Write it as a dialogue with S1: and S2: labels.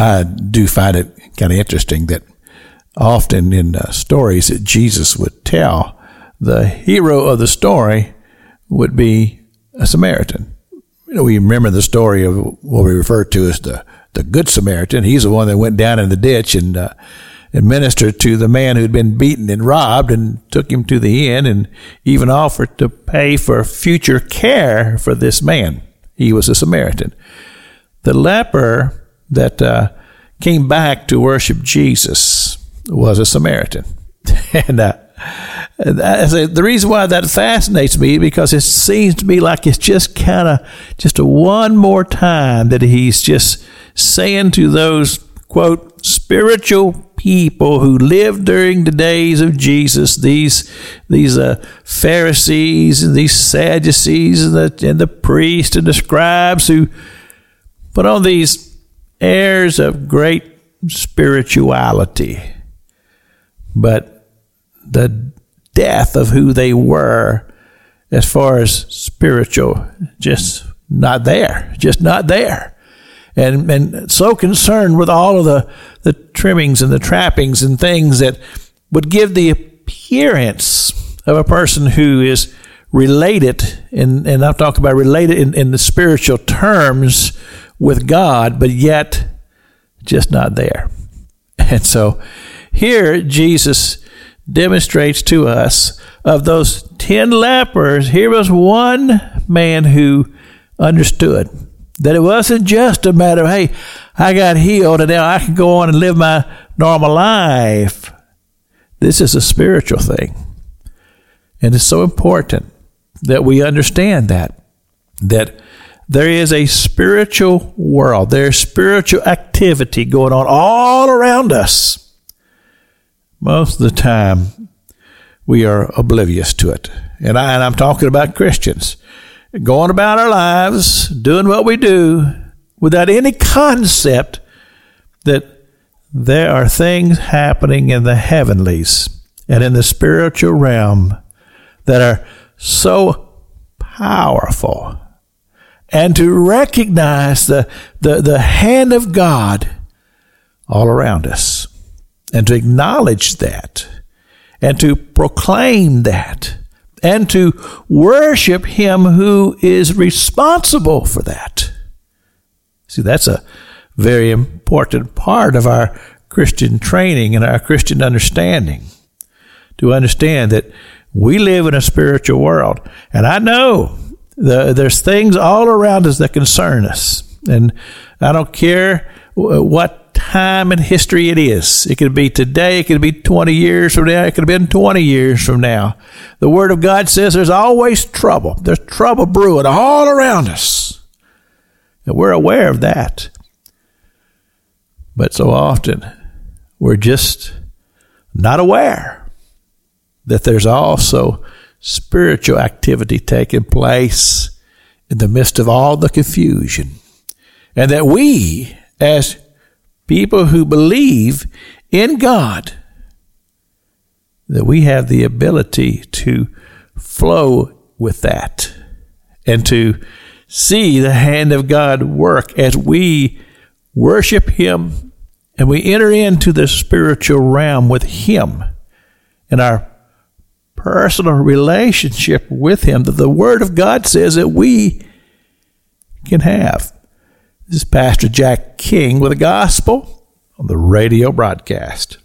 S1: I do find it kind of interesting that often in uh, stories that Jesus would tell, the hero of the story would be a Samaritan. You know, we remember the story of what we refer to as the, the Good Samaritan. He's the one that went down in the ditch and, uh, ministered to the man who'd been beaten and robbed and took him to the inn and even offered to pay for future care for this man. He was a Samaritan. The leper that uh, came back to worship Jesus was a Samaritan. and uh, the reason why that fascinates me because it seems to me like it's just kind of just a one more time that he's just saying to those quote spiritual people who lived during the days of Jesus these these uh, Pharisees and these Sadducees and the and the priests and the scribes who put on these airs of great spirituality but the death of who they were as far as spiritual, just not there, just not there. And, and so concerned with all of the, the trimmings and the trappings and things that would give the appearance of a person who is related, and, and I'm talking about related in, in the spiritual terms with God, but yet just not there. And so here, Jesus demonstrates to us of those ten lepers, here was one man who understood that it wasn't just a matter of, hey, I got healed and now I can go on and live my normal life. This is a spiritual thing. And it's so important that we understand that, that there is a spiritual world, there's spiritual activity going on all around us most of the time we are oblivious to it. And, I, and I'm talking about Christians going about our lives, doing what we do without any concept that there are things happening in the heavenlies and in the spiritual realm that are so powerful. And to recognize the, the, the hand of God all around us and to acknowledge that and to proclaim that and to worship Him who is responsible for that. See, that's a very important part of our Christian training and our Christian understanding. To understand that we live in a spiritual world. And I know the, there's things all around us that concern us. And I don't care uh, what time in history it is. It could be today, it could be 20 years from now, it could have been 20 years from now. The Word of God says there's always trouble. There's trouble brewing all around us. And we're aware of that. But so often, we're just not aware that there's also spiritual activity taking place in the midst of all the confusion. And that we, as people who believe in God, that we have the ability to flow with that and to see the hand of God work as we worship Him and we enter into the spiritual realm with Him and our personal relationship with Him that the Word of God says that we can have. This is Pastor Jack King with a gospel on the radio broadcast.